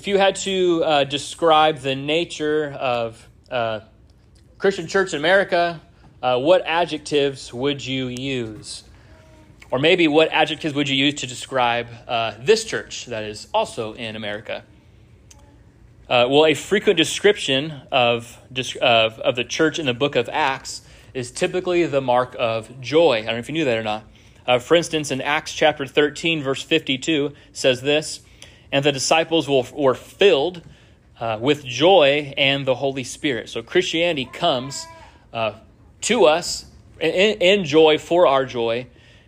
if you had to uh, describe the nature of uh, Christian church in America, uh, what adjectives would you use? Or maybe what adjectives would you use to describe uh, this church that is also in America? Uh, well, a frequent description of, of, of the church in the book of Acts is typically the mark of joy. I don't know if you knew that or not. Uh, for instance, in Acts chapter 13, verse 52, says this And the disciples will, were filled uh, with joy and the Holy Spirit. So Christianity comes uh, to us in, in, joy for our joy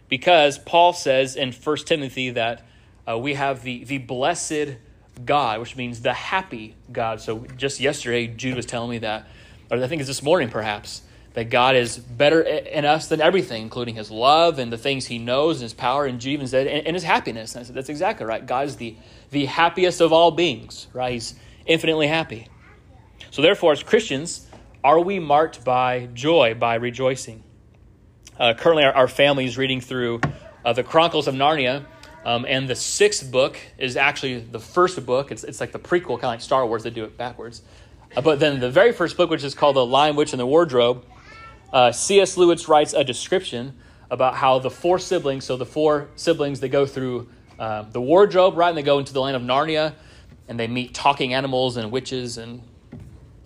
because Paul says in 1 Timothy that uh, we have the, the blessed God, which means the happy God. So just yesterday, Jude was telling me that, or I think it's this morning perhaps that God is better in us than everything, including his love and the things he knows and his power, and even said, and his happiness. And I said, that's exactly right. God is the, the happiest of all beings, right? He's infinitely happy. So, therefore, as Christians, are we marked by joy, by rejoicing? Uh, currently, our, our, family is reading through uh, the Chronicles of Narnia, um, and the sixth book is actually the first book. It's, it's like the prequel, kind of like Star Wars, they do it backwards. Uh, but then the very first book, which is called The Lion, Witch, and the Wardrobe, uh, C.S. Lewis writes a description about how the four siblings, so the four siblings, they go through uh, the wardrobe, right? And they go into the land of Narnia and they meet talking animals and witches and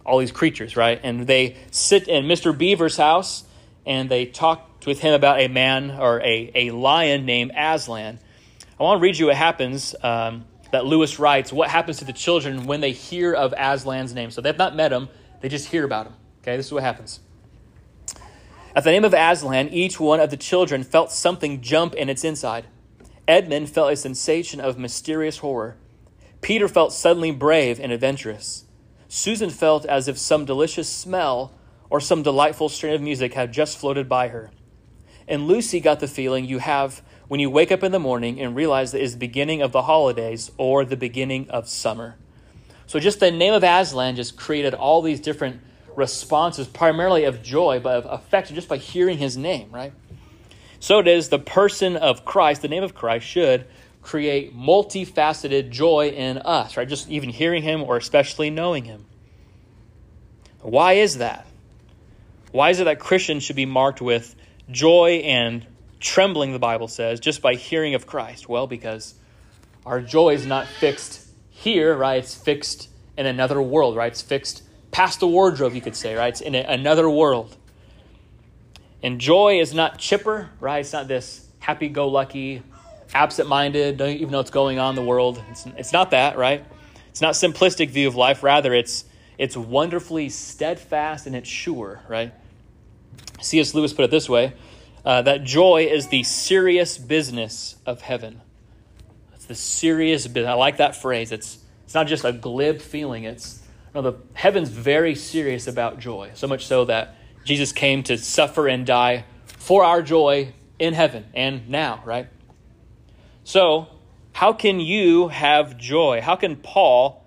all these creatures, right? And they sit in Mr. Beaver's house and they talk with him about a man or a, a lion named Aslan. I want to read you what happens um, that Lewis writes what happens to the children when they hear of Aslan's name. So they've not met him, they just hear about him. Okay, this is what happens. At the name of Aslan, each one of the children felt something jump in its inside. Edmund felt a sensation of mysterious horror. Peter felt suddenly brave and adventurous. Susan felt as if some delicious smell or some delightful strain of music had just floated by her. And Lucy got the feeling you have when you wake up in the morning and realize that it is the beginning of the holidays or the beginning of summer. So just the name of Aslan just created all these different responses, primarily of joy, but of affection, just by hearing his name, right? So it is the person of Christ, the name of Christ, should create multifaceted joy in us, right? Just even hearing him or especially knowing him. Why is that? Why is it that Christians should be marked with joy and trembling, the Bible says, just by hearing of Christ? Well, because our joy is not fixed here, right? It's fixed in another world, right? It's fixed past the wardrobe, you could say, right? It's in a, another world. And joy is not chipper, right? It's not this happy go lucky, absent minded, don't even know what's going on in the world. It's, it's not that, right? It's not simplistic view of life. Rather, it's, it's wonderfully steadfast and it's sure, right? C.S. Lewis put it this way uh, that joy is the serious business of heaven. It's the serious business. I like that phrase. It's, it's not just a glib feeling, it's no, the heaven's very serious about joy, so much so that Jesus came to suffer and die for our joy in heaven and now, right? So, how can you have joy? How can Paul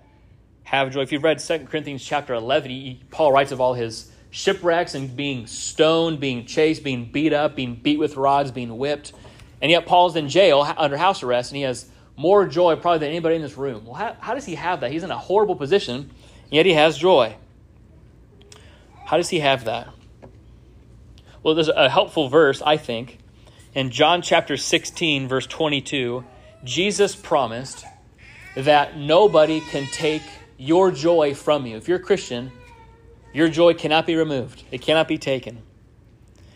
have joy? If you've read 2 Corinthians chapter 11, he, Paul writes of all his shipwrecks and being stoned, being chased, being beat up, being beat with rods, being whipped. And yet Paul's in jail under house arrest and he has more joy probably than anybody in this room. Well, how, how does he have that? He's in a horrible position, yet he has joy. How does he have that? Well, there's a helpful verse, I think, in John chapter 16, verse 22, Jesus promised that nobody can take your joy from you. If you're a Christian, your joy cannot be removed, it cannot be taken.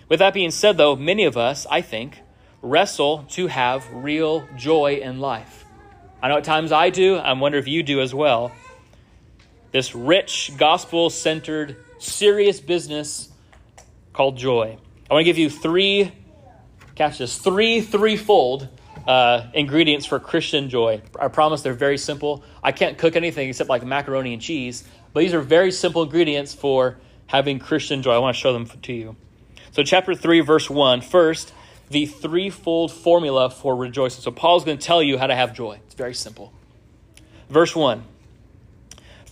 With that being said, though, many of us, I think, wrestle to have real joy in life. I know at times I do, I wonder if you do as well. This rich, gospel centered, serious business called joy. I want to give you three Catch this three threefold uh, ingredients for Christian joy. I promise they're very simple. I can't cook anything except like macaroni and cheese, but these are very simple ingredients for having Christian joy. I want to show them to you. So, chapter 3, verse 1. First, the threefold formula for rejoicing. So, Paul's going to tell you how to have joy. It's very simple. Verse 1.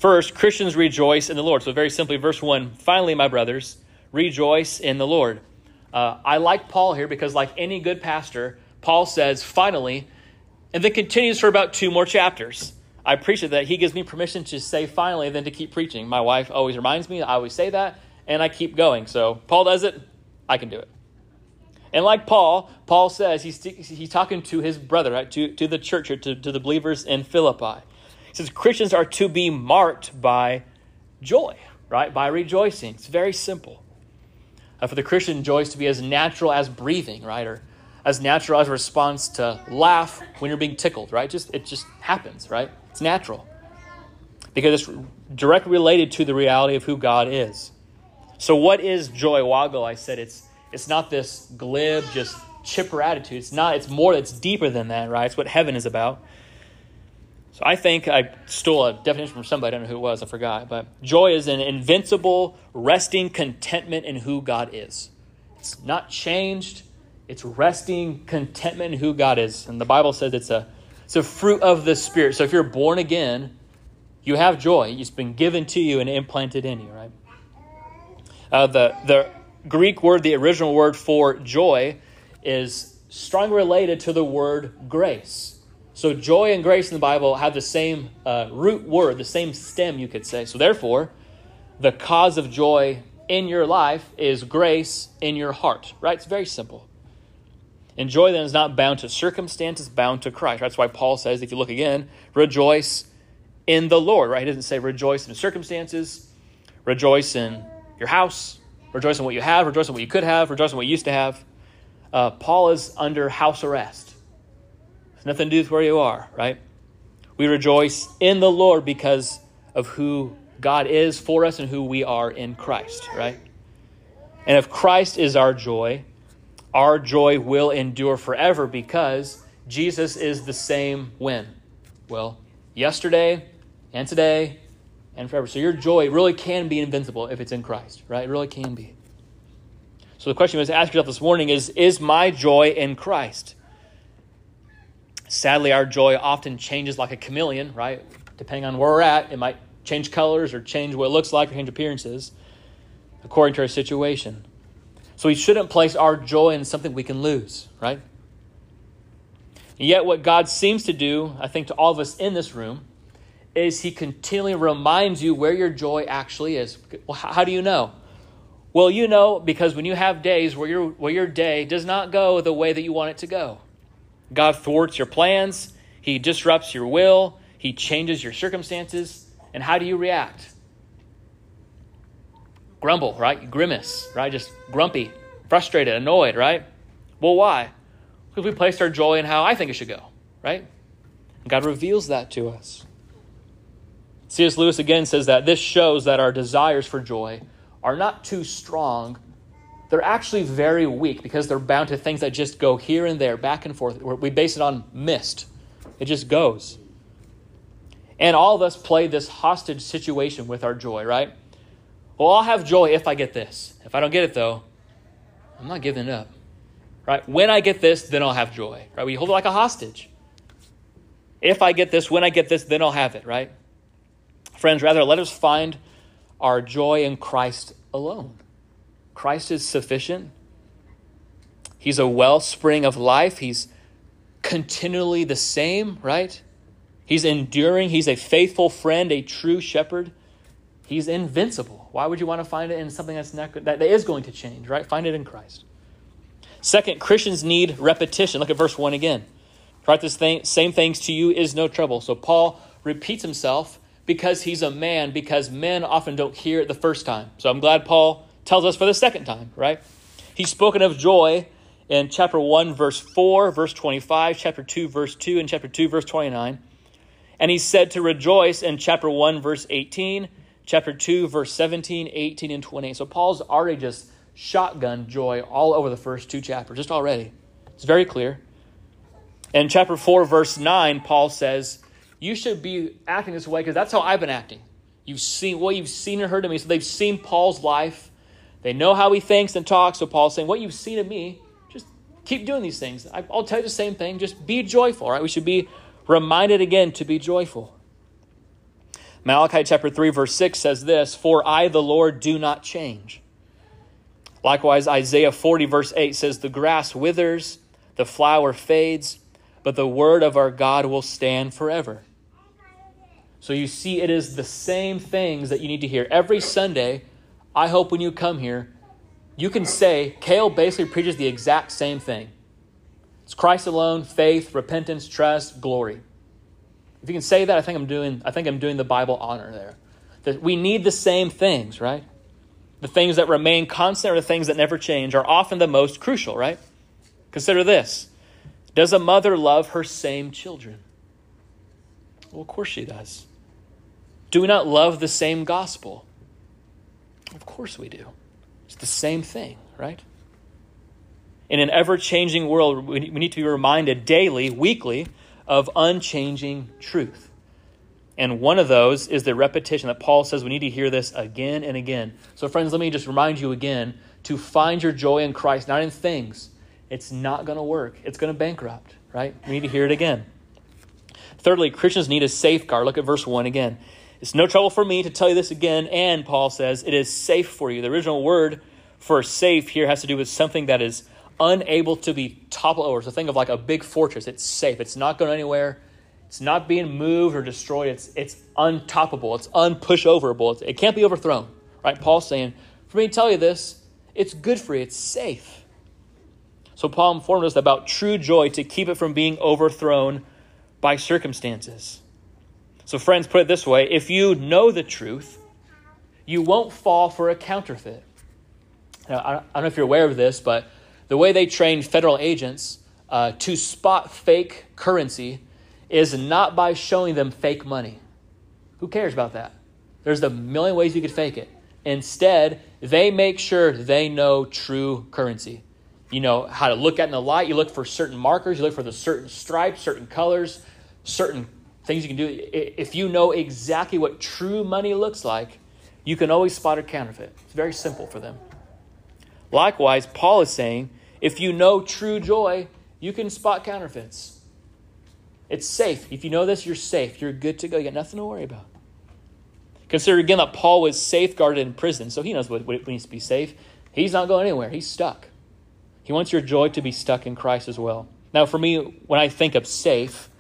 First, Christians rejoice in the Lord. So, very simply, verse 1 Finally, my brothers, rejoice in the Lord. Uh, I like Paul here because, like any good pastor, Paul says, finally, and then continues for about two more chapters. I appreciate that he gives me permission to say finally, then to keep preaching. My wife always reminds me, I always say that, and I keep going. So Paul does it, I can do it. And like Paul, Paul says he's, he's talking to his brother, right, to, to the church or to, to the believers in Philippi. Says Christians are to be marked by joy, right, by rejoicing. It's very simple. Uh, for the Christian, joy is to be as natural as breathing, right, or as natural as a response to laugh when you're being tickled, right? Just it just happens, right? It's natural because it's directly related to the reality of who God is. So, what is joy? Woggle, I said it's it's not this glib, just chipper attitude. It's not. It's more. It's deeper than that, right? It's what heaven is about. I think I stole a definition from somebody. I don't know who it was. I forgot. But joy is an invincible, resting contentment in who God is. It's not changed. It's resting contentment in who God is. And the Bible says it's a it's a fruit of the Spirit. So if you're born again, you have joy. It's been given to you and implanted in you, right? Uh, the, the Greek word, the original word for joy, is strongly related to the word grace. So joy and grace in the Bible have the same uh, root word, the same stem, you could say. So therefore, the cause of joy in your life is grace in your heart, right? It's very simple. And joy then is not bound to circumstances, bound to Christ. That's why Paul says, if you look again, rejoice in the Lord, right? He doesn't say rejoice in circumstances, rejoice in your house, rejoice in what you have, rejoice in what you could have, rejoice in what you used to have. Uh, Paul is under house arrest. It's nothing to do with where you are, right? We rejoice in the Lord because of who God is for us and who we are in Christ, right? And if Christ is our joy, our joy will endure forever because Jesus is the same when? Well, yesterday and today and forever. So your joy really can be invincible if it's in Christ, right? It really can be. So the question you must ask yourself this morning is Is my joy in Christ? Sadly, our joy often changes like a chameleon, right? Depending on where we're at, it might change colors or change what it looks like or change appearances according to our situation. So we shouldn't place our joy in something we can lose, right? And yet, what God seems to do, I think, to all of us in this room, is He continually reminds you where your joy actually is. Well, how do you know? Well, you know because when you have days where your, where your day does not go the way that you want it to go, God thwarts your plans, He disrupts your will, He changes your circumstances, and how do you react? grumble, right? Grimace, right? Just grumpy, frustrated, annoyed, right? Well, why? Because we placed our joy in how I think it should go, right? God reveals that to us. C.S. Lewis again says that this shows that our desires for joy are not too strong. They're actually very weak because they're bound to things that just go here and there, back and forth. We base it on mist, it just goes. And all of us play this hostage situation with our joy, right? Well, I'll have joy if I get this. If I don't get it, though, I'm not giving up. Right? When I get this, then I'll have joy. Right? We hold it like a hostage. If I get this, when I get this, then I'll have it, right? Friends, rather, let us find our joy in Christ alone. Christ is sufficient. He's a wellspring of life. He's continually the same, right? He's enduring. He's a faithful friend, a true shepherd. He's invincible. Why would you want to find it in something that's not, that is going to change, right? Find it in Christ. Second, Christians need repetition. Look at verse 1 again. Write this thing, same things to you is no trouble. So Paul repeats himself because he's a man, because men often don't hear it the first time. So I'm glad Paul tells us for the second time, right? He's spoken of joy in chapter 1, verse 4, verse 25, chapter 2, verse 2, and chapter 2, verse 29. And he's said to rejoice in chapter 1, verse 18, chapter 2, verse 17, 18, and 20. So Paul's already just shotgun joy all over the first two chapters, just already. It's very clear. In chapter 4, verse 9, Paul says, You should be acting this way because that's how I've been acting. You've seen what well, you've seen and heard of me. So they've seen Paul's life. They know how he thinks and talks. So Paul's saying, What you've seen of me, just keep doing these things. I'll tell you the same thing. Just be joyful, right? We should be reminded again to be joyful. Malachi chapter 3, verse 6 says this For I, the Lord, do not change. Likewise, Isaiah 40, verse 8 says, The grass withers, the flower fades, but the word of our God will stand forever. So you see, it is the same things that you need to hear. Every Sunday, I hope when you come here, you can say, Kale basically preaches the exact same thing. It's Christ alone, faith, repentance, trust, glory. If you can say that, I think I'm doing, I think I'm doing the Bible honor there. That we need the same things, right? The things that remain constant or the things that never change are often the most crucial, right? Consider this. Does a mother love her same children? Well, of course she does. Do we not love the same gospel? Of course we do. It's the same thing, right? In an ever changing world, we need to be reminded daily, weekly, of unchanging truth. And one of those is the repetition that Paul says we need to hear this again and again. So, friends, let me just remind you again to find your joy in Christ, not in things. It's not going to work, it's going to bankrupt, right? We need to hear it again. Thirdly, Christians need a safeguard. Look at verse 1 again. It's no trouble for me to tell you this again, and Paul says it is safe for you. The original word for safe here has to do with something that is unable to be toppled over. So think of like a big fortress. It's safe. It's not going anywhere. It's not being moved or destroyed. It's it's untoppable. It's unpushoverable. It can't be overthrown. Right? Paul's saying, for me to tell you this, it's good for you. It's safe. So Paul informed us about true joy to keep it from being overthrown by circumstances. So, friends, put it this way if you know the truth, you won't fall for a counterfeit. Now, I don't know if you're aware of this, but the way they train federal agents uh, to spot fake currency is not by showing them fake money. Who cares about that? There's a million ways you could fake it. Instead, they make sure they know true currency. You know how to look at in the light. You look for certain markers. You look for the certain stripes, certain colors, certain things you can do. If you know exactly what true money looks like, you can always spot a counterfeit. It's very simple for them. Likewise, Paul is saying if you know true joy, you can spot counterfeits. It's safe. If you know this, you're safe. You're good to go. You got nothing to worry about. Consider again that Paul was safeguarded in prison, so he knows what, what it means to be safe. He's not going anywhere. He's stuck. He wants your joy to be stuck in Christ as well. Now, for me, when I think of safe,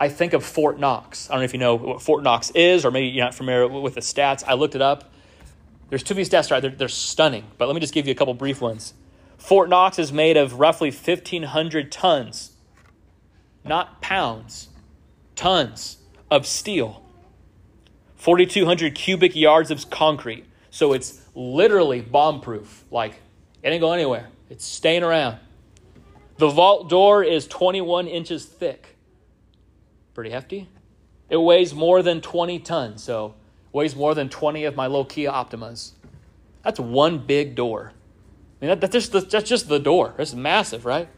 I think of Fort Knox. I don't know if you know what Fort Knox is, or maybe you're not familiar with the stats. I looked it up. There's too many stats, right? They're, they're stunning. But let me just give you a couple brief ones. Fort Knox is made of roughly 1,500 tons, not pounds, tons of steel. 4,200 cubic yards of concrete. So it's literally bomb proof. Like, it ain't going anywhere, it's staying around. The vault door is 21 inches thick pretty hefty. It weighs more than 20 tons, so weighs more than 20 of my little Kia Optimas. That's one big door. I mean, that, that's, just the, that's just the door. It's massive, right?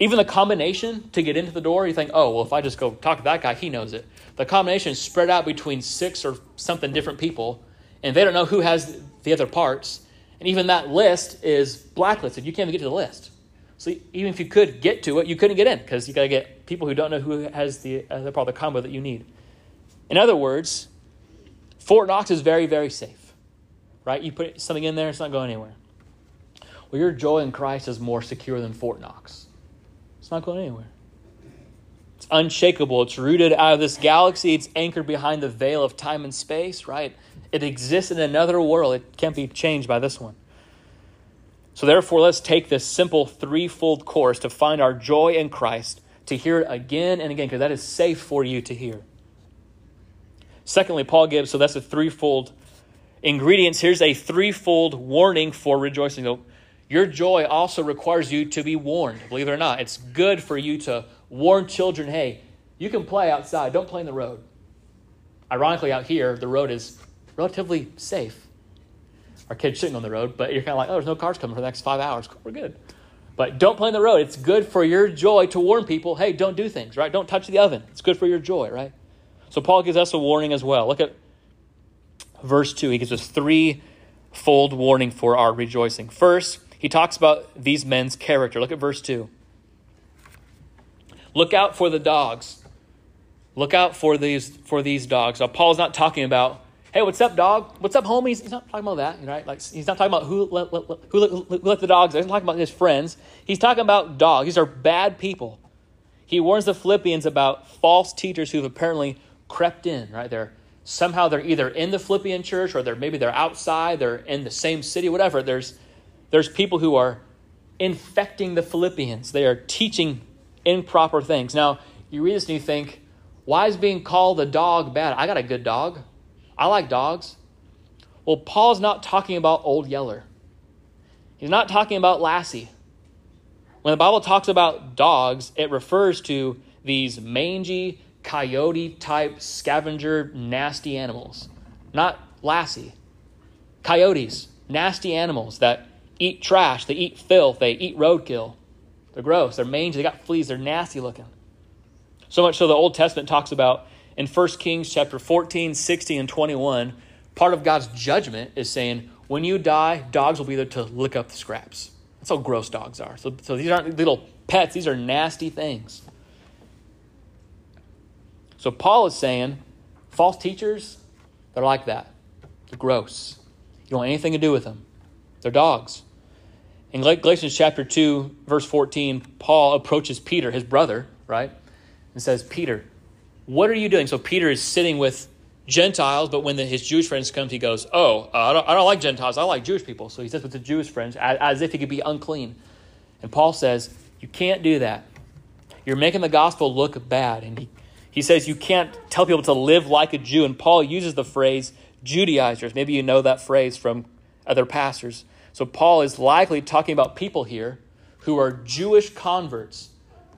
Even the combination to get into the door, you think, oh, well, if I just go talk to that guy, he knows it. The combination is spread out between six or something different people, and they don't know who has the other parts. And even that list is blacklisted. You can't even get to the list. So even if you could get to it, you couldn't get in because you got to get people who don't know who has the, uh, the, the combo that you need. In other words, Fort Knox is very, very safe, right? You put something in there, it's not going anywhere. Well, your joy in Christ is more secure than Fort Knox. It's not going anywhere. It's unshakable. It's rooted out of this galaxy. It's anchored behind the veil of time and space, right? It exists in another world. It can't be changed by this one. So, therefore, let's take this simple threefold course to find our joy in Christ, to hear it again and again, because that is safe for you to hear. Secondly, Paul gives, so that's a threefold ingredients. Here's a threefold warning for rejoicing. Your joy also requires you to be warned, believe it or not. It's good for you to warn children hey, you can play outside, don't play in the road. Ironically, out here, the road is relatively safe our kids sitting on the road, but you're kind of like, oh, there's no cars coming for the next five hours. We're good. But don't play in the road. It's good for your joy to warn people, hey, don't do things, right? Don't touch the oven. It's good for your joy, right? So Paul gives us a warning as well. Look at verse 2. He gives us three-fold warning for our rejoicing. First, he talks about these men's character. Look at verse 2. Look out for the dogs. Look out for these for these dogs. Now Paul's not talking about hey, what's up, dog? What's up, homies? He's not talking about that, right? Like he's not talking about who let, let, who, let, who let the dogs. He's not talking about his friends. He's talking about dogs. These are bad people. He warns the Philippians about false teachers who've apparently crept in, right? They're somehow they're either in the Philippian church or they're maybe they're outside, they're in the same city, whatever. There's there's people who are infecting the Philippians. They are teaching improper things. Now, you read this and you think, why is being called a dog bad? I got a good dog. I like dogs. Well, Paul's not talking about Old Yeller. He's not talking about Lassie. When the Bible talks about dogs, it refers to these mangy, coyote type scavenger, nasty animals. Not Lassie. Coyotes, nasty animals that eat trash, they eat filth, they eat roadkill. They're gross, they're mangy, they got fleas, they're nasty looking. So much so the Old Testament talks about in 1 Kings chapter 14, 16, and 21, part of God's judgment is saying, when you die, dogs will be there to lick up the scraps. That's how gross dogs are. So, so these aren't little pets, these are nasty things. So Paul is saying, false teachers, they're like that. They're gross. You don't want anything to do with them. They're dogs. In Galatians chapter 2, verse 14, Paul approaches Peter, his brother, right? And says, Peter, what are you doing? So Peter is sitting with Gentiles, but when the, his Jewish friends come, he goes, Oh, uh, I, don't, I don't like Gentiles. I like Jewish people. So he says with the Jewish friends, as, as if he could be unclean. And Paul says, You can't do that. You're making the gospel look bad. And he, he says, You can't tell people to live like a Jew. And Paul uses the phrase Judaizers. Maybe you know that phrase from other pastors. So Paul is likely talking about people here who are Jewish converts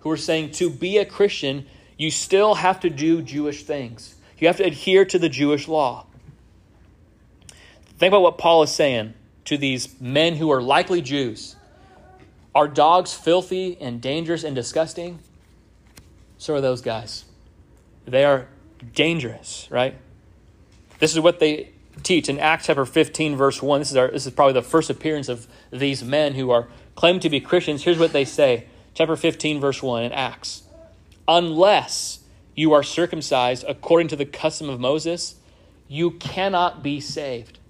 who are saying to be a Christian, you still have to do Jewish things. You have to adhere to the Jewish law. Think about what Paul is saying to these men who are likely Jews. Are dogs filthy and dangerous and disgusting? So are those guys. They are dangerous, right? This is what they teach in Acts chapter 15, verse 1. This is, our, this is probably the first appearance of these men who are claimed to be Christians. Here's what they say. Chapter 15, verse 1 in Acts. Unless you are circumcised according to the custom of Moses, you cannot be saved.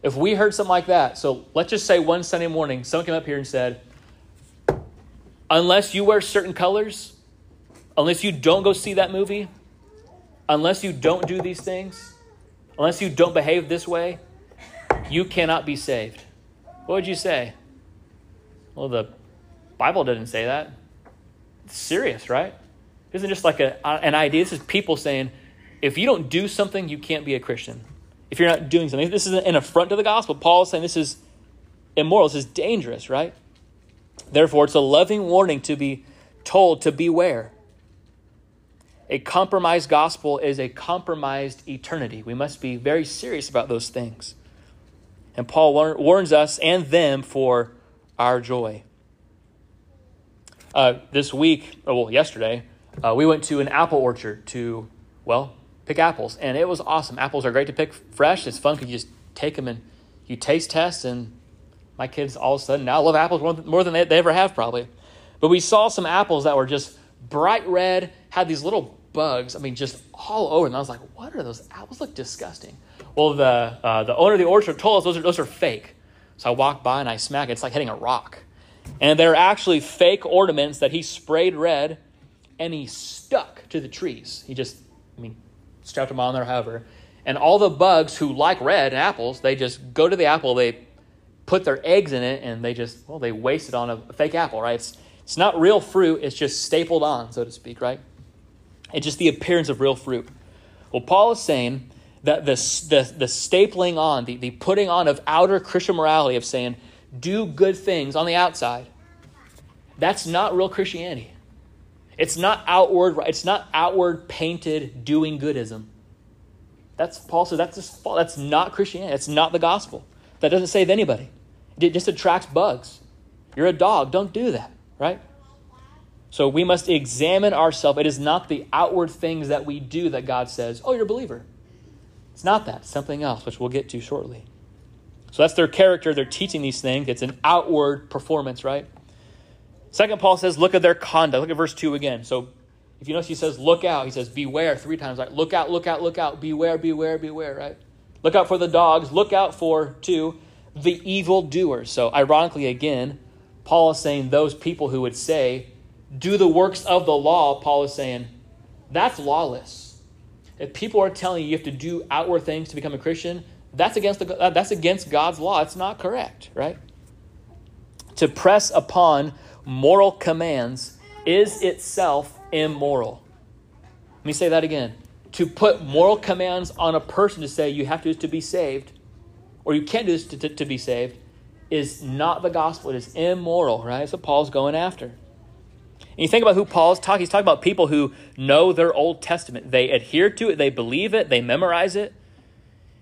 If we heard something like that, so let's just say one Sunday morning, someone came up here and said, unless you wear certain colors, unless you don't go see that movie, unless you don't do these things, unless you don't behave this way, you cannot be saved. What would you say? Well, the Bible didn't say that. Serious, right? isn't just like a, an idea. This is people saying, if you don't do something, you can't be a Christian. If you're not doing something, this is an affront to the gospel. Paul is saying this is immoral, this is dangerous, right? Therefore, it's a loving warning to be told to beware. A compromised gospel is a compromised eternity. We must be very serious about those things. And Paul warns us and them for our joy. Uh, this week, oh, well, yesterday, uh, we went to an apple orchard to, well, pick apples, and it was awesome. Apples are great to pick fresh. It's fun because you just take them and you taste test, and my kids all of a sudden now love apples more than, they, they ever have, probably. But we saw some apples that were just bright red, had these little bugs, I mean, just all over. And I was like, what are those apples? Look disgusting. Well, the, uh, the owner of the orchard told us those are, those are fake. So I walked by and I smack. it. It's like hitting a rock. And they're actually fake ornaments that he sprayed red and he stuck to the trees. He just, I mean, strapped them on there, however. And all the bugs who like red and apples, they just go to the apple, they put their eggs in it, and they just, well, they waste it on a fake apple, right? It's, it's not real fruit, it's just stapled on, so to speak, right? It's just the appearance of real fruit. Well, Paul is saying that the, the, the stapling on, the, the putting on of outer Christian morality, of saying, do good things on the outside, that's not real Christianity. It's not outward, it's not outward painted doing goodism. That's Paul says that's just, that's not Christianity. It's not the gospel. That doesn't save anybody. It just attracts bugs. You're a dog. Don't do that, right? So we must examine ourselves. It is not the outward things that we do that God says, oh, you're a believer. It's not that. It's something else, which we'll get to shortly. So that's their character. They're teaching these things. It's an outward performance, right? Second, Paul says, look at their conduct. Look at verse 2 again. So if you notice, he says, look out. He says, beware three times. Right? Look out, look out, look out. Beware, beware, beware, right? Look out for the dogs. Look out for, two, the evil doers. So ironically, again, Paul is saying those people who would say, do the works of the law, Paul is saying, that's lawless. If people are telling you you have to do outward things to become a Christian, that's against the, uh, that's against God's law. It's not correct, right? To press upon moral commands is itself immoral. Let me say that again. To put moral commands on a person to say you have to do this to be saved, or you can't do this to, to, to be saved, is not the gospel. It is immoral, right? That's what Paul's going after. And you think about who Paul's talking, he's talking about people who know their Old Testament. They adhere to it, they believe it, they memorize it.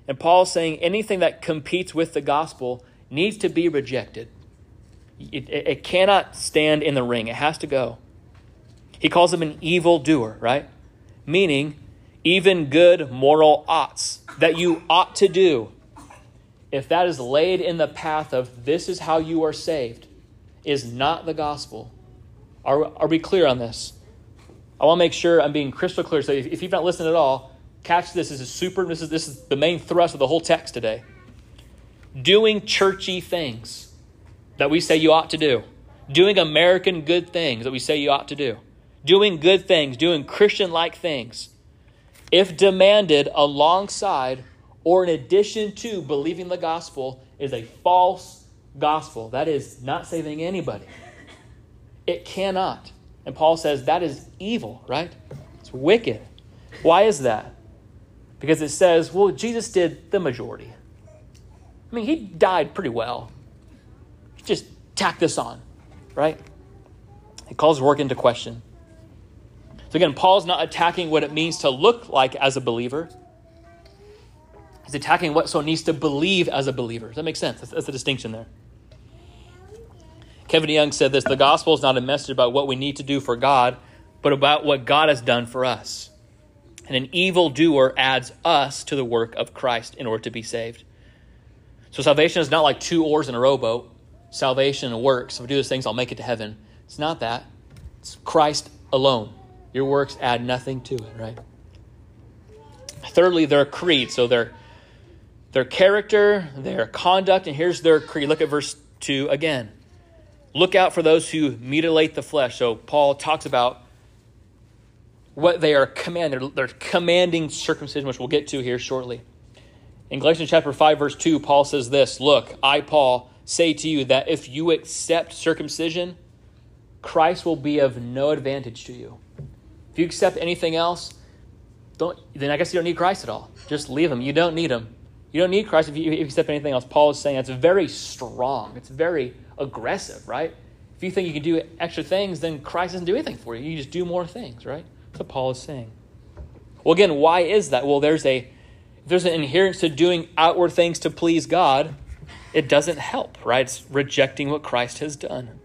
And Paul's saying anything that competes with the gospel needs to be rejected. It, it, it cannot stand in the ring, it has to go. He calls him an evil doer, right? Meaning, even good moral oughts that you ought to do if that is laid in the path of this is how you are saved, is not the gospel. Are, are we clear on this? I want to make sure I'm being crystal clear. So if, if you've not listened at all, catch this. This is super. This is this is the main thrust of the whole text today. Doing churchy things that we say you ought to do. Doing American good things that we say you ought to do. Doing good things, doing Christian like things. If demanded alongside or in addition to believing the gospel is a false gospel. That is not saving anybody. It cannot. And Paul says that is evil, right? It's wicked. Why is that? Because it says, well, Jesus did the majority. I mean, he died pretty well. Just tack this on, right? It calls work into question. So again, Paul's not attacking what it means to look like as a believer. He's attacking what someone needs to believe as a believer. Does that make sense? That's, that's the distinction there. Kevin DeYoung said this the gospel is not a message about what we need to do for God, but about what God has done for us. And an evil doer adds us to the work of Christ in order to be saved. So salvation is not like two oars in a rowboat. Salvation and works. If I do those things, I'll make it to heaven. It's not that. It's Christ alone. Your works add nothing to it, right? Thirdly, their creed. So they're their character, their conduct, and here's their creed. Look at verse 2 again. Look out for those who mutilate the flesh. So Paul talks about what they are commanded. They're commanding circumcision, which we'll get to here shortly. In Galatians chapter 5, verse 2, Paul says this Look, I, Paul, say to you that if you accept circumcision, Christ will be of no advantage to you. If you accept anything else, don't, then I guess you don't need Christ at all. Just leave him. You don't need him. You don't need Christ if you, if you accept anything else. Paul is saying that's very strong. It's very aggressive, right? If you think you can do extra things, then Christ doesn't do anything for you. You just do more things, right? That's what Paul is saying. Well, again, why is that? Well, there's a there's an adherence to doing outward things to please God. It doesn't help, right? It's rejecting what Christ has done.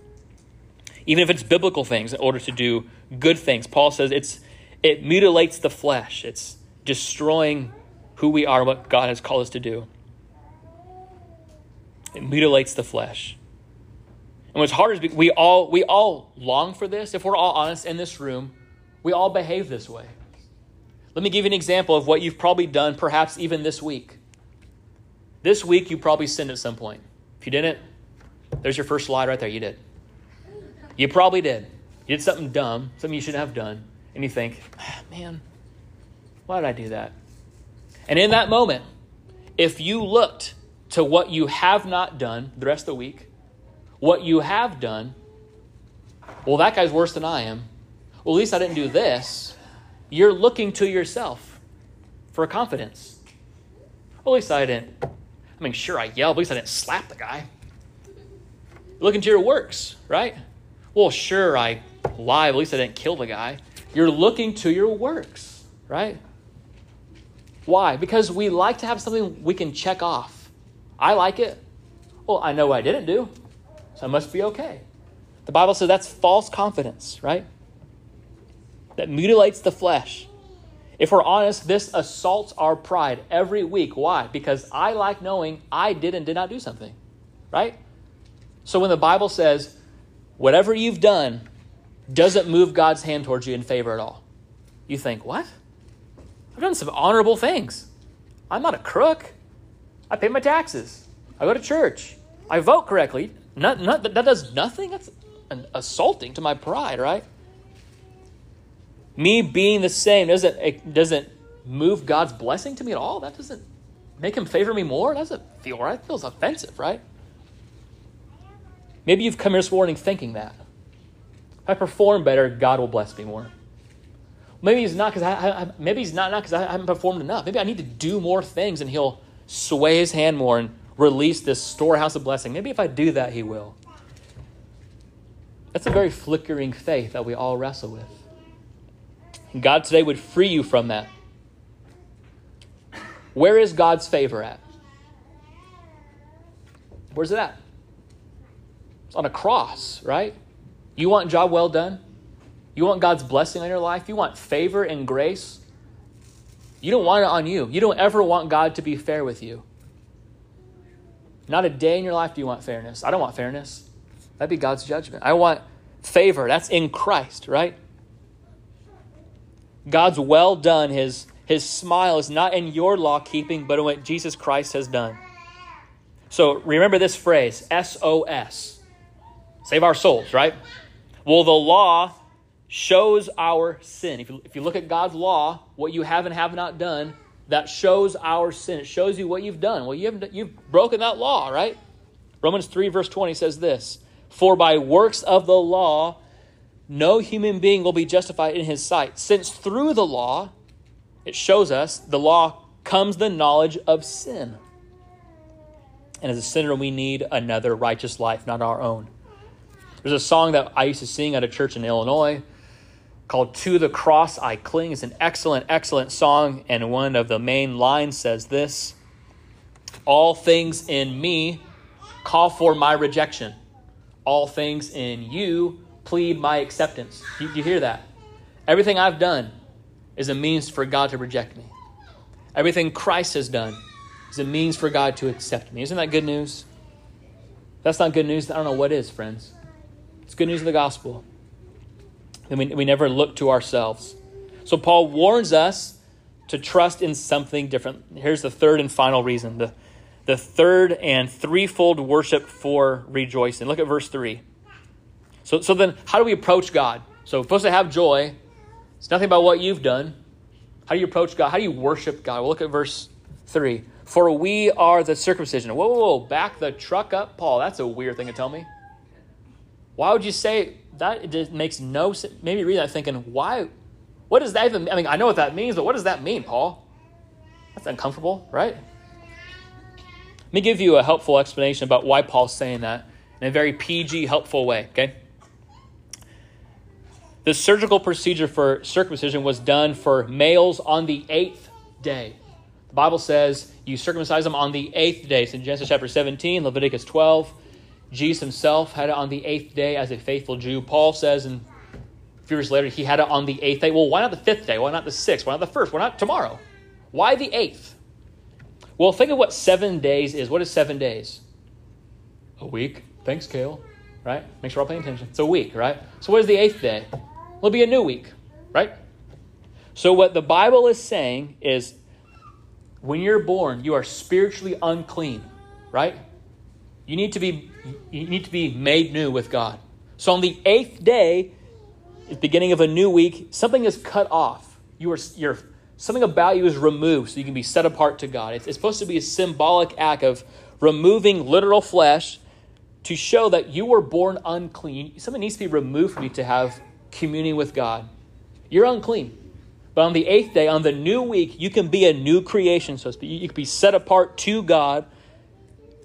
Even if it's biblical things in order to do good things. Paul says it's it mutilates the flesh. It's destroying who we are, what God has called us to do. It mutilates the flesh. And what's hard is we all we all long for this. If we're all honest in this room, we all behave this way. Let me give you an example of what you've probably done, perhaps even this week. This week you probably sinned at some point. If you didn't, there's your first slide right there. You did. You probably did. You did something dumb, something you shouldn't have done, and you think, ah, man, why did I do that? And in that moment, if you looked to what you have not done the rest of the week, what you have done, well, that guy's worse than I am. Well, at least I didn't do this. You're looking to yourself for confidence. Well, at least I didn't. I mean, sure, I yelled, but at least I didn't slap the guy. Looking to your works, right? Well, sure, I lied, at least I didn't kill the guy. You're looking to your works, right? Why? Because we like to have something we can check off. I like it. Well, I know I didn't do, so I must be okay. The Bible says that's false confidence, right? That mutilates the flesh. If we're honest, this assaults our pride every week. Why? Because I like knowing I did and did not do something, right? So when the Bible says, whatever you've done doesn't move God's hand towards you in favor at all, you think, what? I've done some honorable things. I'm not a crook. I pay my taxes. I go to church. I vote correctly. Not, not, that does nothing. That's assaulting to my pride, right? Me being the same doesn't it doesn't move God's blessing to me at all. That doesn't make him favor me more. That doesn't feel right. It feels offensive, right? Maybe you've come here this morning thinking that. If I perform better, God will bless me more. Maybe he's not because I, I, maybe he's not not because I haven't performed enough. Maybe I need to do more things, and he'll sway his hand more and release this storehouse of blessing. Maybe if I do that, he will. That's a very flickering faith that we all wrestle with. God today would free you from that. Where is God's favor at? Where's it at? It's on a cross, right? You want job well done? You want God's blessing on your life? You want favor and grace? You don't want it on you. You don't ever want God to be fair with you. Not a day in your life do you want fairness. I don't want fairness. That'd be God's judgment. I want favor. That's in Christ, right? God's well done, his, his smile is not in your law keeping, but in what Jesus Christ has done. So remember this phrase SOS. Save our souls, right? Well, the law shows our sin. If you, if you look at God's law, what you have and have not done, that shows our sin. It shows you what you've done. Well, you haven't, you've broken that law, right? Romans 3, verse 20 says this For by works of the law, no human being will be justified in his sight, since through the law, it shows us the law comes the knowledge of sin. And as a sinner, we need another righteous life, not our own. There's a song that I used to sing at a church in Illinois called To the Cross I Cling. It's an excellent, excellent song, and one of the main lines says this All things in me call for my rejection, all things in you plead my acceptance. You, you hear that? Everything I've done is a means for God to reject me. Everything Christ has done is a means for God to accept me. Isn't that good news? If that's not good news. I don't know what is, friends. It's good news of the gospel and we, we never look to ourselves. So Paul warns us to trust in something different. Here's the third and final reason the, the third and threefold worship for rejoicing. Look at verse 3. So, so then, how do we approach God? So, we're supposed to have joy. It's nothing about what you've done. How do you approach God? How do you worship God? Well, look at verse 3. For we are the circumcision. Whoa, whoa, whoa, back the truck up, Paul. That's a weird thing to tell me. Why would you say that? It makes no sense. Maybe read that thinking, why? What does that even? I mean, I know what that means, but what does that mean, Paul? That's uncomfortable, right? Let me give you a helpful explanation about why Paul's saying that in a very PG, helpful way. Okay. The surgical procedure for circumcision was done for males on the eighth day. The Bible says you circumcise them on the eighth day. It's in Genesis chapter 17, Leviticus 12. Jesus himself had it on the eighth day as a faithful Jew. Paul says in a few years later he had it on the eighth day. Well, why not the fifth day? Why not the sixth? Why not the first? Why not tomorrow? Why the eighth? Well, think of what seven days is. What is seven days? A week. Thanks, Kale. Right? Make sure we're all paying attention. It's a week, right? So what is the eighth day? It'll be a new week, right? So what the Bible is saying is when you're born, you are spiritually unclean, right? You need to be you need to be made new with God. So on the eighth day, beginning of a new week, something is cut off. You are you're something about you is removed so you can be set apart to God. It's, it's supposed to be a symbolic act of removing literal flesh to show that you were born unclean. Something needs to be removed from you to have communion with God. You're unclean. But on the eighth day, on the new week, you can be a new creation, so to speak. You can be set apart to God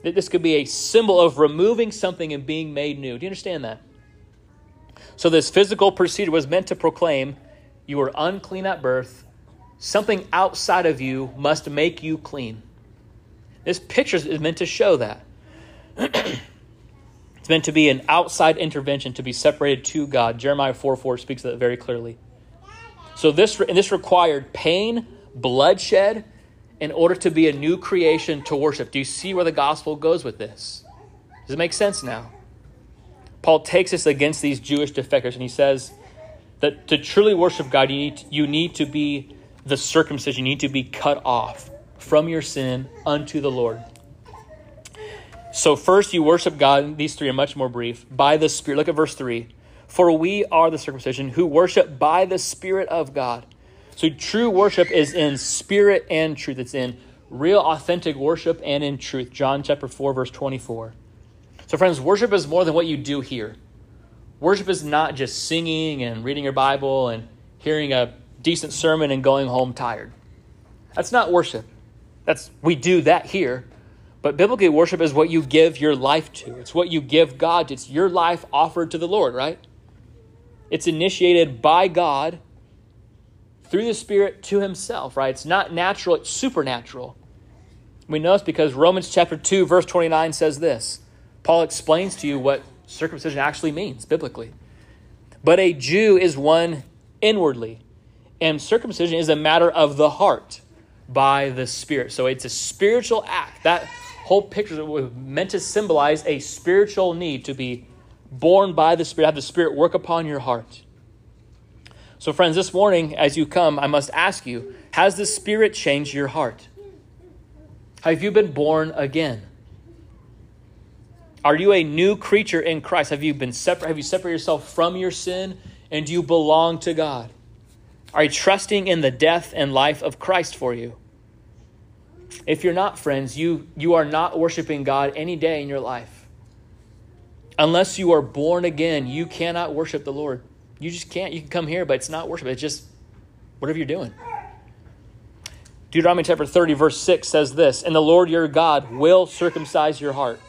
that this could be a symbol of removing something and being made new. Do you understand that? So, this physical procedure was meant to proclaim you were unclean at birth. Something outside of you must make you clean. This picture is meant to show that. it's meant to be an outside intervention to be separated to God. Jeremiah 4 4 speaks that very clearly. So, this, and this required pain, bloodshed, in order to be a new creation to worship. Do you see where the gospel goes with this? Does it make sense now? Paul takes us against these Jewish defectors and he says that to truly worship God, you need, you need to be the circumcision, you need to be cut off from your sin unto the Lord. So, first, you worship God, these three are much more brief, by the Spirit. Look at verse 3. For we are the circumcision who worship by the Spirit of God. So true worship is in spirit and truth. It's in real, authentic worship and in truth. John chapter 4, verse 24. So, friends, worship is more than what you do here. Worship is not just singing and reading your Bible and hearing a decent sermon and going home tired. That's not worship. That's we do that here. But biblically worship is what you give your life to. It's what you give God. It's your life offered to the Lord, right? It's initiated by God through the Spirit to Himself, right? It's not natural, it's supernatural. We know this because Romans chapter 2, verse 29 says this. Paul explains to you what circumcision actually means biblically. But a Jew is one inwardly, and circumcision is a matter of the heart by the Spirit. So it's a spiritual act. That whole picture was meant to symbolize a spiritual need to be born by the Spirit, have the Spirit work upon your heart. So, friends, this morning, as you come, I must ask you Has the Spirit changed your heart? Have you been born again? Are you a new creature in Christ? Have you been separate? Have you separated yourself from your sin and do you belong to God? Are you trusting in the death and life of Christ for you? If you're not, friends, you, you are not worshiping God any day in your life. Unless you are born again, you cannot worship the Lord. You just can't. You can come here, but it's not worship. It's just whatever you're doing. Deuteronomy chapter 30, verse 6 says this And the Lord your God will circumcise your heart.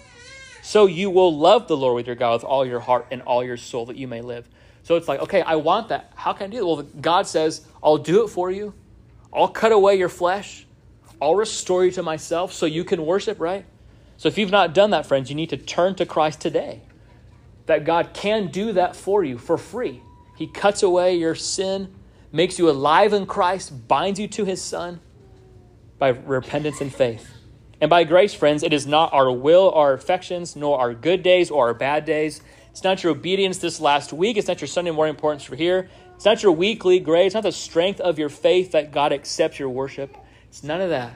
So you will love the Lord with your God with all your heart and all your soul that you may live. So it's like, okay, I want that. How can I do it? Well, God says, I'll do it for you. I'll cut away your flesh. I'll restore you to myself so you can worship, right? So if you've not done that, friends, you need to turn to Christ today. That God can do that for you for free. He cuts away your sin, makes you alive in Christ, binds you to his Son by repentance and faith. And by grace, friends, it is not our will, our affections, nor our good days or our bad days. It's not your obedience this last week. It's not your Sunday morning importance for here. It's not your weekly grade. It's not the strength of your faith that God accepts your worship. It's none of that.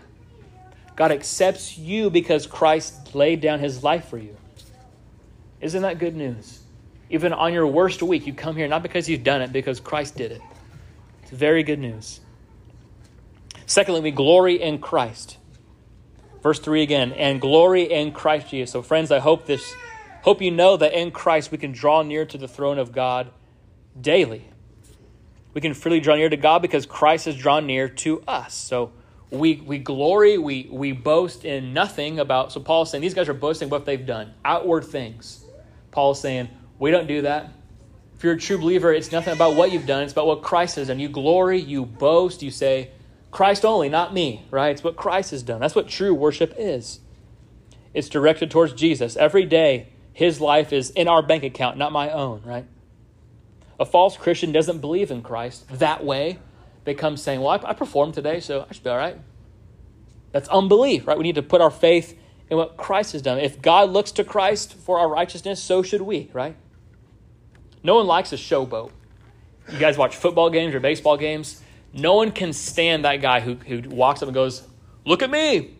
God accepts you because Christ laid down his life for you. Isn't that good news? Even on your worst week, you come here not because you've done it, because Christ did it. It's very good news. Secondly, we glory in Christ. Verse 3 again, and glory in Christ Jesus. So, friends, I hope this hope you know that in Christ we can draw near to the throne of God daily. We can freely draw near to God because Christ has drawn near to us. So we, we glory, we, we boast in nothing about. So Paul's saying these guys are boasting what they've done, outward things. Paul's saying, we don't do that. If you're a true believer, it's nothing about what you've done, it's about what Christ has done. You glory, you boast, you say, Christ only, not me, right? It's what Christ has done. That's what true worship is. It's directed towards Jesus. Every day, his life is in our bank account, not my own, right? A false Christian doesn't believe in Christ that way. They come saying, Well, I, I performed today, so I should be all right. That's unbelief, right? We need to put our faith in what Christ has done. If God looks to Christ for our righteousness, so should we, right? No one likes a showboat. You guys watch football games or baseball games? No one can stand that guy who, who walks up and goes, Look at me.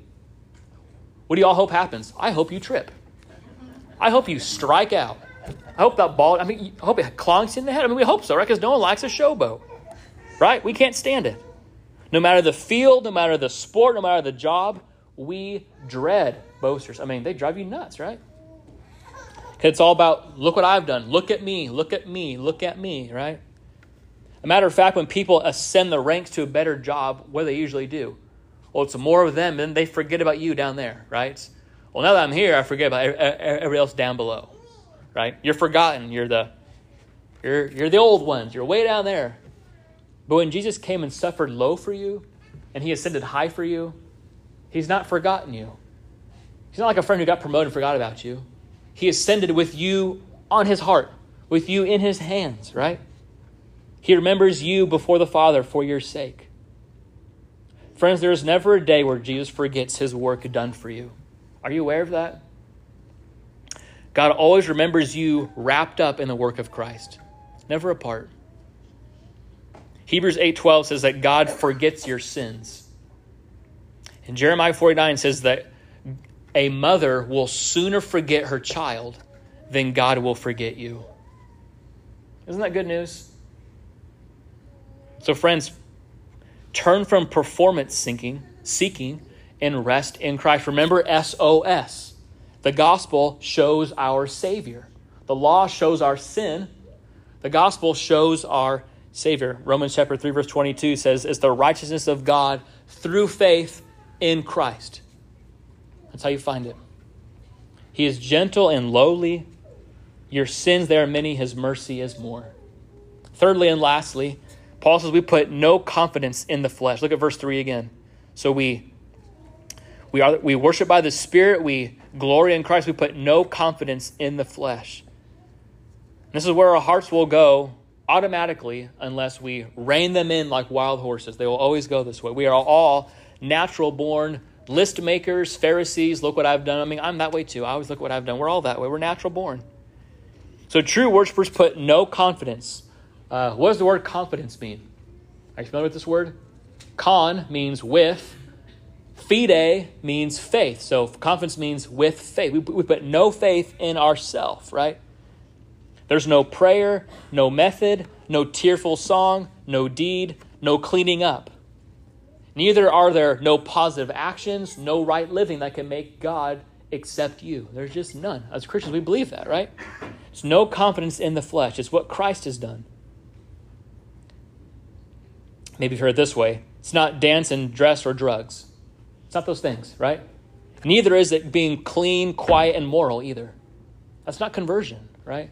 What do you all hope happens? I hope you trip. I hope you strike out. I hope that ball, I mean, I hope it clonks in the head. I mean, we hope so, right? Because no one likes a showboat, right? We can't stand it. No matter the field, no matter the sport, no matter the job, we dread boasters. I mean, they drive you nuts, right? It's all about, look what I've done. Look at me. Look at me. Look at me, right? A matter of fact, when people ascend the ranks to a better job, what do they usually do? Well, it's more of them, and they forget about you down there, right? Well, now that I'm here, I forget about everybody else down below, right? You're forgotten. You're the, you're, you're the old ones. You're way down there. But when Jesus came and suffered low for you, and he ascended high for you, he's not forgotten you. He's not like a friend who got promoted and forgot about you. He ascended with you on his heart, with you in his hands, right? He remembers you before the Father for your sake. Friends, there is never a day where Jesus forgets his work done for you. Are you aware of that? God always remembers you wrapped up in the work of Christ. never apart. Hebrews 8:12 says that God forgets your sins. And Jeremiah 49 says that a mother will sooner forget her child than God will forget you. Isn't that good news? So, friends, turn from performance seeking, seeking and rest in Christ. Remember SOS. The gospel shows our Savior. The law shows our sin. The gospel shows our Savior. Romans chapter 3, verse 22 says, It's the righteousness of God through faith in Christ. That's how you find it. He is gentle and lowly. Your sins, there are many, his mercy is more. Thirdly and lastly, Paul says we put no confidence in the flesh. Look at verse 3 again. So we we are we worship by the Spirit, we glory in Christ, we put no confidence in the flesh. This is where our hearts will go automatically unless we rein them in like wild horses. They will always go this way. We are all natural born list makers, Pharisees. Look what I've done. I mean, I'm that way too. I always look what I've done. We're all that way. We're natural born. So true worshipers put no confidence. Uh, what does the word confidence mean? Are you familiar with this word? Con means with. Fide means faith. So confidence means with faith. We, we put no faith in ourselves, right? There's no prayer, no method, no tearful song, no deed, no cleaning up. Neither are there no positive actions, no right living that can make God accept you. There's just none. As Christians, we believe that, right? It's no confidence in the flesh. It's what Christ has done. Maybe you've heard it this way it's not dance and dress or drugs. It's not those things, right? Neither is it being clean, quiet, and moral either. That's not conversion, right?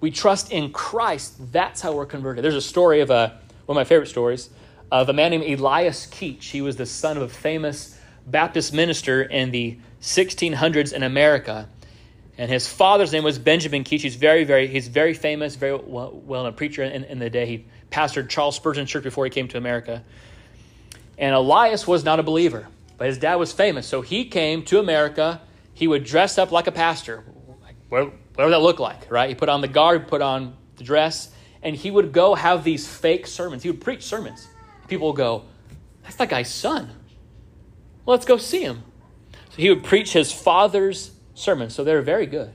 We trust in Christ, that's how we're converted. There's a story of a, one of my favorite stories of a man named Elias Keach. He was the son of a famous Baptist minister in the 1600s in America. And his father's name was Benjamin Keach. He's very, very, he's very famous, very well, known preacher in, in the day. He pastored Charles Spurgeon Church before he came to America. And Elias was not a believer, but his dad was famous. So he came to America. He would dress up like a pastor. Well, whatever that looked like, right? He put on the garb, put on the dress, and he would go have these fake sermons. He would preach sermons. People would go, That's that guy's son. Let's go see him. So he would preach his father's sermon. So they're very good.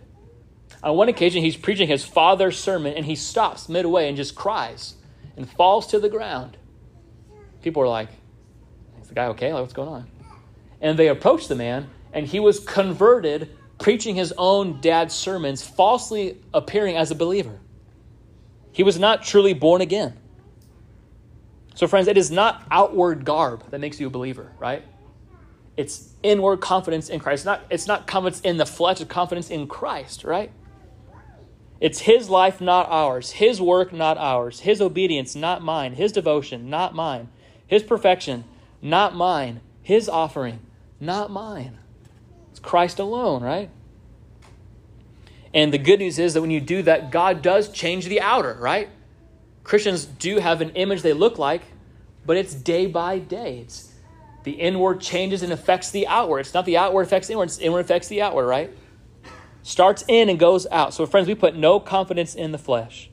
On one occasion, he's preaching his father's sermon, and he stops midway and just cries and falls to the ground. People are like, Is the guy okay? Like, what's going on? And they approach the man, and he was converted preaching his own dad's sermons, falsely appearing as a believer. He was not truly born again. So, friends, it is not outward garb that makes you a believer, right? It's inward confidence in Christ. It's not, it's not confidence in the flesh, it's confidence in Christ, right? It's his life, not ours. His work, not ours. His obedience, not mine. His devotion, not mine. His perfection, not mine. His offering, not mine. Christ alone, right? And the good news is that when you do that, God does change the outer, right? Christians do have an image they look like, but it's day by day. It's the inward changes and affects the outward. It's not the outward affects the inward, it's inward affects the outward, right? Starts in and goes out. So, friends, we put no confidence in the flesh.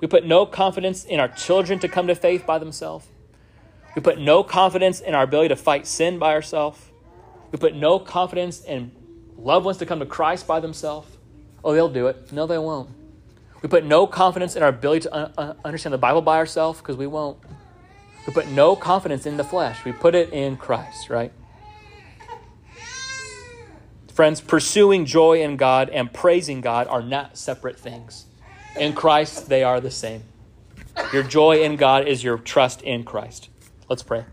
We put no confidence in our children to come to faith by themselves. We put no confidence in our ability to fight sin by ourselves. We put no confidence in loved ones to come to Christ by themselves. Oh, they'll do it. No, they won't. We put no confidence in our ability to un- understand the Bible by ourselves because we won't. We put no confidence in the flesh. We put it in Christ, right? Friends, pursuing joy in God and praising God are not separate things. In Christ, they are the same. Your joy in God is your trust in Christ. Let's pray.